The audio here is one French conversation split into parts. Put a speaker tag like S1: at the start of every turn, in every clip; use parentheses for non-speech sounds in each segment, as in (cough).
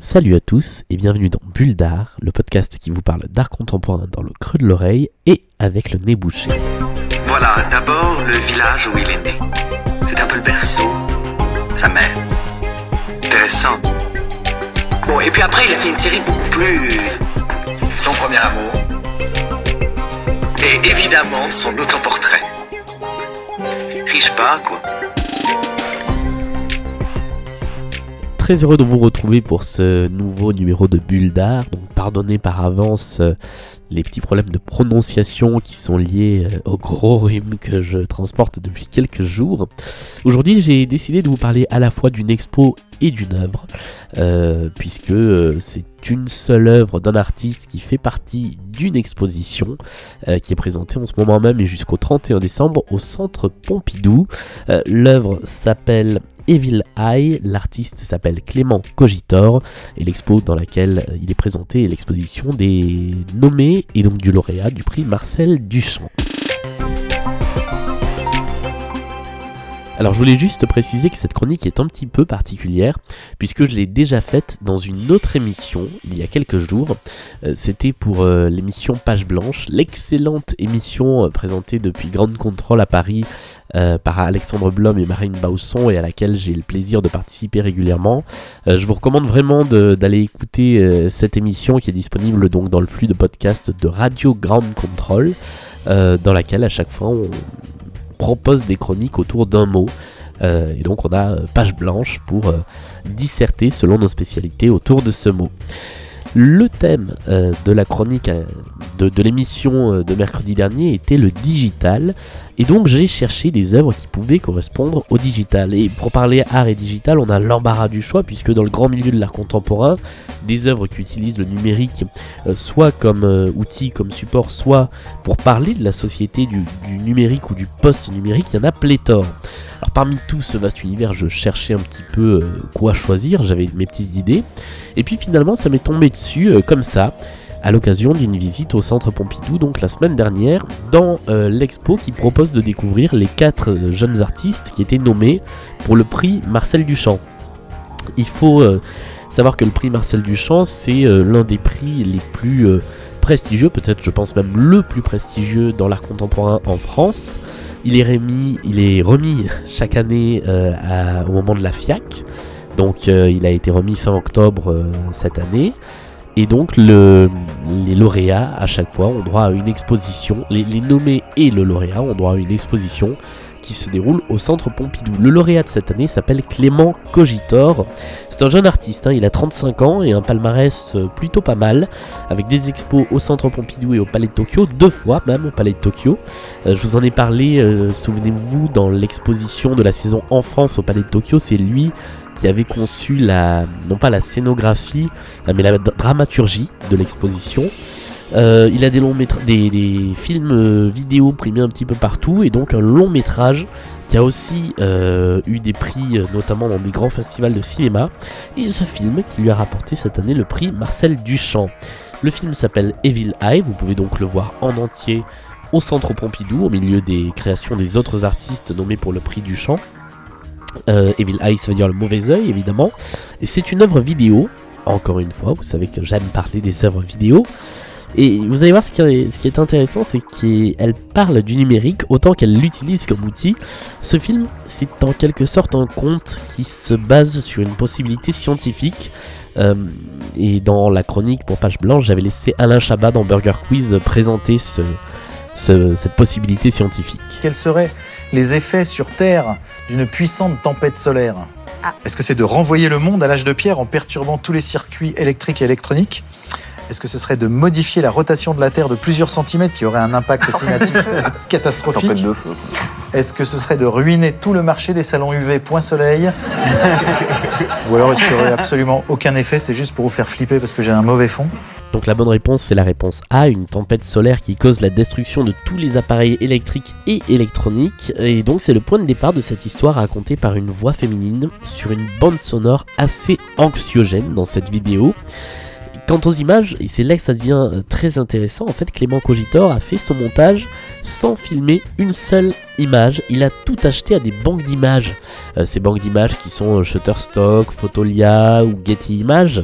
S1: Salut à tous et bienvenue dans Bulle d'art, le podcast qui vous parle d'art contemporain dans le creux de l'oreille et avec le nez bouché.
S2: Voilà, d'abord le village où il est né. C'est un peu le berceau, sa mère. Intéressant. Bon, et puis après, il a fait une série beaucoup plus. Son premier amour. Et évidemment, son autoportrait. Riche pas, quoi.
S1: Très heureux de vous retrouver pour ce nouveau numéro de Bulle d'art. Donc pardonnez par avance euh, les petits problèmes de prononciation qui sont liés euh, au gros rhume que je transporte depuis quelques jours. Aujourd'hui j'ai décidé de vous parler à la fois d'une expo et d'une œuvre, euh, puisque c'est une seule œuvre d'un artiste qui fait partie d'une exposition qui est présentée en ce moment même et jusqu'au 31 décembre au centre Pompidou. L'œuvre s'appelle Evil Eye, l'artiste s'appelle Clément Cogitor et l'expo dans laquelle il est présenté est l'exposition des nommés et donc du lauréat du prix Marcel Duchamp. Alors je voulais juste préciser que cette chronique est un petit peu particulière puisque je l'ai déjà faite dans une autre émission il y a quelques jours. Euh, C'était pour euh, l'émission Page Blanche, l'excellente émission euh, présentée depuis Grand Control à Paris par Alexandre Blom et Marine Bausson et à laquelle j'ai le plaisir de participer régulièrement. Je vous recommande vraiment d'aller écouter cette émission qui est disponible donc dans le flux de podcast de Radio Grand Control dans laquelle à chaque fois on propose des chroniques autour d'un mot. Euh, et donc on a euh, page blanche pour euh, disserter selon nos spécialités autour de ce mot. Le thème de la chronique de, l'émission euh, de mercredi dernier était le digital. Et donc j'ai cherché des œuvres qui pouvaient correspondre au digital. Et pour parler art et digital, on a l'embarras du choix, puisque dans le grand milieu de l'art contemporain, des œuvres qui utilisent le numérique euh, soit comme euh, outil, comme support, soit pour parler de la société du, numérique ou du post-numérique, il y en a pléthore. Alors parmi tout ce vaste univers, je cherchais un petit peu quoi choisir, j'avais mes petites idées, et puis finalement ça m'est tombé dessus comme ça, à l'occasion d'une visite au centre Pompidou, donc la semaine dernière, dans euh, l'expo qui propose de découvrir les quatre euh, jeunes artistes qui étaient nommés pour le prix Marcel Duchamp. Il faut euh, savoir que le prix Marcel Duchamp, c'est l'un des prix les plus prestigieux, peut-être je pense même le plus prestigieux dans l'art contemporain en France. Il est remis, (laughs) chaque année au moment de la FIAC. Donc il a été remis fin octobre cette année. Et donc le, les lauréats à chaque fois ont droit à une exposition. Les, nommés et le lauréat ont droit à une exposition qui se déroule au centre Pompidou. Le lauréat de cette année s'appelle Clément Cogitor. C'est un jeune artiste, hein, il a 35 ans et un palmarès euh, plutôt pas mal, avec des expos au centre Pompidou et au Palais de Tokyo, deux fois même au Palais de Tokyo. Euh, je vous en ai parlé, euh, souvenez-vous, dans l'exposition de la saison Enfance au Palais de Tokyo, c'est lui qui avait conçu la, non pas la scénographie, euh, mais la dramaturgie de l'exposition. Euh, il a des longs métra- des, films euh, vidéo primés un petit peu partout et donc un long métrage qui a aussi euh, eu des prix notamment dans des grands festivals de cinéma et ce film qui lui a rapporté cette année le prix Marcel Duchamp. Le film s'appelle Evil Eye, vous pouvez donc le voir en entier au centre Pompidou au milieu des créations des autres artistes nommés pour le prix Duchamp. Euh, Evil Eye ça veut dire le mauvais œil évidemment et c'est une œuvre vidéo encore une fois, vous savez que j'aime parler des œuvres vidéo. Et vous allez voir ce qui est, intéressant, c'est qu'elle parle du numérique autant qu'elle l'utilise comme outil. Ce film, c'est en quelque sorte un conte qui se base sur une possibilité scientifique. Euh, et dans la chronique pour Page Blanche, j'avais laissé Alain Chabat dans Burger Quiz présenter ce- ce- cette possibilité scientifique.
S3: Quels seraient les effets sur Terre d'une puissante tempête solaire
S4: Ah.
S3: Est-ce que c'est de renvoyer le monde à l'âge de pierre en perturbant tous les circuits électriques et électroniques Est-ce que ce serait de modifier la rotation de la Terre de plusieurs centimètres qui aurait un impact climatique (laughs) catastrophique Est-ce que ce serait de ruiner tout le marché des salons UV point soleil Ou alors est-ce qu'il n'y aurait absolument aucun effet C'est juste pour vous faire flipper parce que j'ai un mauvais fond
S1: Donc la bonne réponse c'est la réponse A, une tempête solaire qui cause la destruction de tous les appareils électriques et électroniques. Et donc c'est le point de départ de cette histoire racontée par une voix féminine sur une bande sonore assez anxiogène dans cette vidéo Quant aux images, et c'est là que ça devient euh, très intéressant, en fait Clément Cogitor a fait son montage sans filmer une seule image. Il a tout acheté à des banques d'images. Euh, ces banques d'images qui sont Shutterstock, Photolia ou Getty Images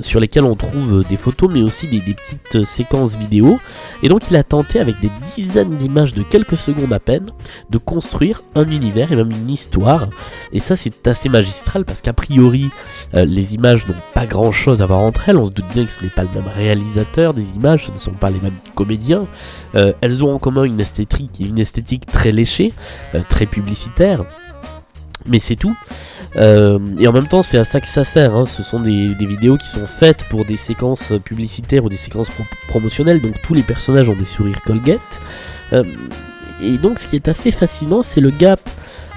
S1: sur lesquels on trouve euh, des photos mais aussi des, petites euh, séquences vidéo. Et donc il a tenté avec des dizaines d'images de quelques secondes à peine de construire un univers et même une histoire. Et ça c'est assez magistral parce qu'a priori euh, les images n'ont pas grand chose à voir entre elles. On se doute bien que ce n'est pas le même réalisateur des images, ce ne sont pas les mêmes comédiens. elles ont en commun une esthétique, une esthétique très léchée, très publicitaire. Mais c'est tout. Euh, et en même temps, c'est à ça que ça sert. Hein. Ce sont des, vidéos qui sont faites pour des séquences publicitaires ou des séquences promotionnelles. Donc tous les personnages ont des sourires Colgate. Euh, et donc, ce qui est assez fascinant, c'est le gap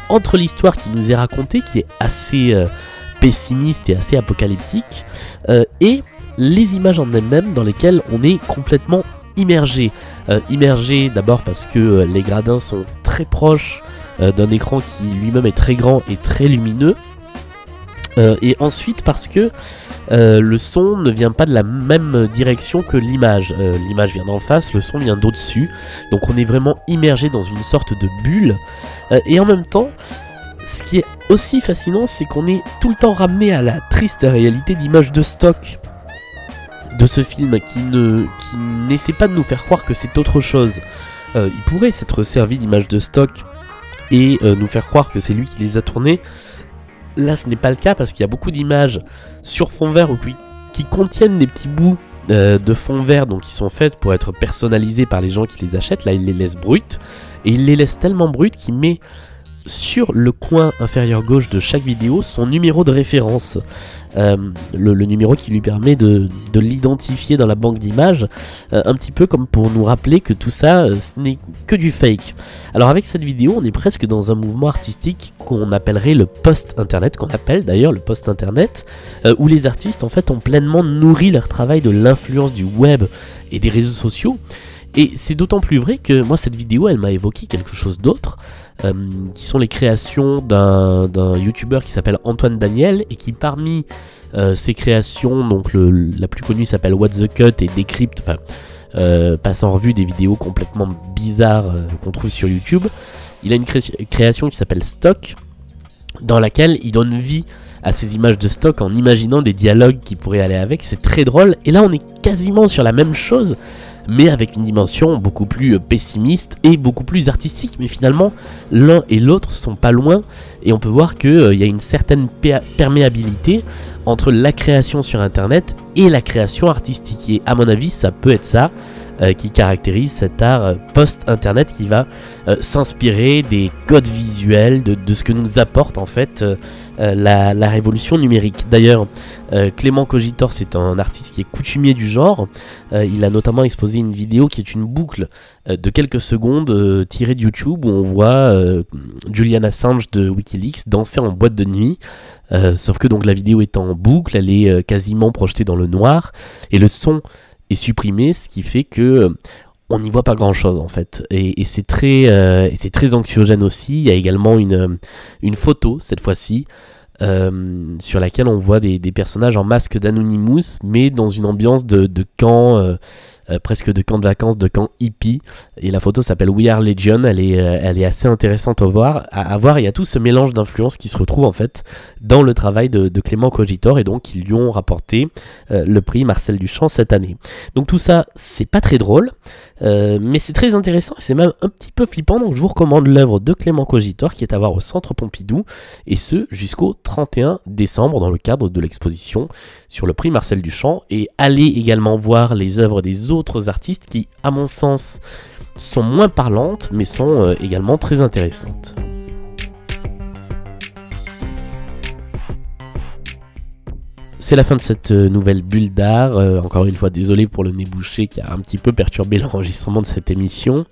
S1: entre l'histoire qui nous est racontée, qui est assez euh, pessimiste et assez apocalyptique, et les images en elles-mêmes dans lesquelles on est complètement immergé. immergé d'abord parce que les gradins sont très proches d'un écran qui lui-même est très grand et très lumineux. Euh, et ensuite parce que euh, le son ne vient pas de la même direction que l'image. l'image vient d'en face, le son vient d'au-dessus. Donc on est vraiment immergé dans une sorte de bulle. et en même temps, ce qui est aussi fascinant, c'est qu'on est tout le temps ramené à la triste réalité d'images de stock de ce film qui ne qui n'essaie pas de nous faire croire que c'est autre chose. il pourrait s'être servi d'images de stock et euh, nous faire croire que c'est lui qui les a tournés. Là, ce n'est pas le cas parce qu'il y a beaucoup d'images sur fond vert qui contiennent des petits bouts euh, de fond vert donc qui sont faites pour être personnalisées par les gens qui les achètent. Là, il les laisse brutes et il les laisse tellement brutes qu'il met sur le coin inférieur gauche de chaque vidéo son numéro de référence. Euh, le, numéro qui lui permet de, l'identifier dans la banque d'images, euh, un petit peu comme pour nous rappeler que tout ça, euh, ce n'est que du fake. Alors avec cette vidéo, on est presque dans un mouvement artistique qu'on appellerait le post-internet, qu'on appelle d'ailleurs le post-internet, où les artistes en fait ont pleinement nourri leur travail de l'influence du web et des réseaux sociaux. Et c'est d'autant plus vrai que moi cette vidéo elle m'a évoqué quelque chose d'autre. Euh, qui sont les créations d'un youtubeur qui s'appelle Antoine Daniel et qui parmi euh, ses créations, donc la plus connue s'appelle What the Cut et décrypte, enfin euh, passe en revue des vidéos complètement bizarres qu'on trouve sur YouTube. Il a une création qui s'appelle Stock dans laquelle il donne vie à ces images de stock en imaginant des dialogues qui pourraient aller avec. C'est très drôle. Et là, on est quasiment sur la même chose mais avec une dimension beaucoup plus euh, pessimiste et beaucoup plus artistique. Mais finalement, l'un et l'autre sont pas loin, et on peut voir qu'il euh, y a une certaine perméabilité entre la création sur Internet et la création artistique. Et à mon avis, ça peut être ça. Euh, qui caractérise cet art post-internet qui va s'inspirer des codes visuels, de, de, ce que nous apporte en fait euh, la, révolution numérique. D'ailleurs, euh, Clément Cogitor, c'est un artiste qui est coutumier du genre. Euh, il a notamment exposé une vidéo qui est une boucle de quelques secondes tirée de YouTube où on voit Julian Assange de Wikileaks danser en boîte de nuit. sauf que donc la vidéo est en boucle, elle est quasiment projetée dans le noir et le son est supprimé, ce qui fait que on n'y voit pas grand chose en fait. Et, c'est très euh, c'est très anxiogène aussi. Il y a également une, une photo cette fois-ci euh, sur laquelle on voit des, personnages en masque d'Anonymous mais dans une ambiance de, camp euh, euh, presque de camp de vacances, de camp hippie. Et la photo s'appelle We Are Legion. Elle est, euh, elle est assez intéressante à voir. À, voir. Il y a tout ce mélange d'influences qui se retrouve en fait dans le travail de, Clément Cogitor et donc qui lui ont rapporté euh, le prix Marcel Duchamp cette année. Donc tout ça, c'est pas très drôle, mais c'est très intéressant et c'est même un petit peu flippant. Donc je vous recommande l'œuvre de Clément Cogitor qui est à voir au Centre Pompidou et ce jusqu'au 31 décembre dans le cadre de l'exposition sur le prix Marcel Duchamp. Et allez également voir les œuvres des autres artistes qui, à mon sens, sont moins parlantes, mais sont euh, également très intéressantes. C'est la fin de cette euh, nouvelle bulle d'art. Euh, encore une fois, désolé pour le nez bouché qui a un petit peu perturbé (laughs) l'enregistrement de cette émission.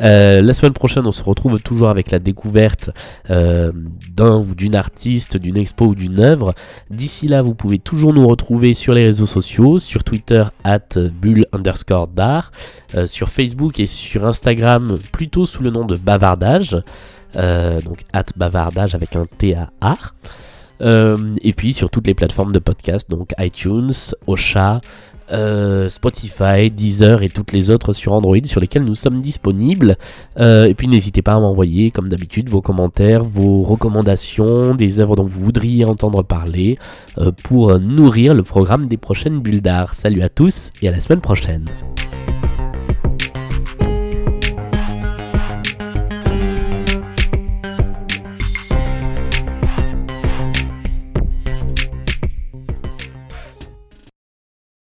S1: Euh, la semaine prochaine, on se retrouve toujours avec la découverte euh, d'un ou d'une artiste, d'une expo ou d'une œuvre. D'ici là, vous pouvez toujours nous retrouver sur les réseaux sociaux, sur Twitter at bulle underscore d'art, euh, sur Facebook et sur Instagram plutôt sous le nom de bavardage, donc at bavardage avec un T à art. et puis sur toutes les plateformes de podcast, donc iTunes, Ocha, euh, Spotify, Deezer et toutes les autres sur Android sur lesquelles nous sommes disponibles. Euh, et puis n'hésitez pas à m'envoyer, comme d'habitude, vos commentaires, vos recommandations, des œuvres dont vous voudriez entendre parler euh, pour nourrir le programme des prochaines bulles d'art. Salut à tous et à la semaine prochaine.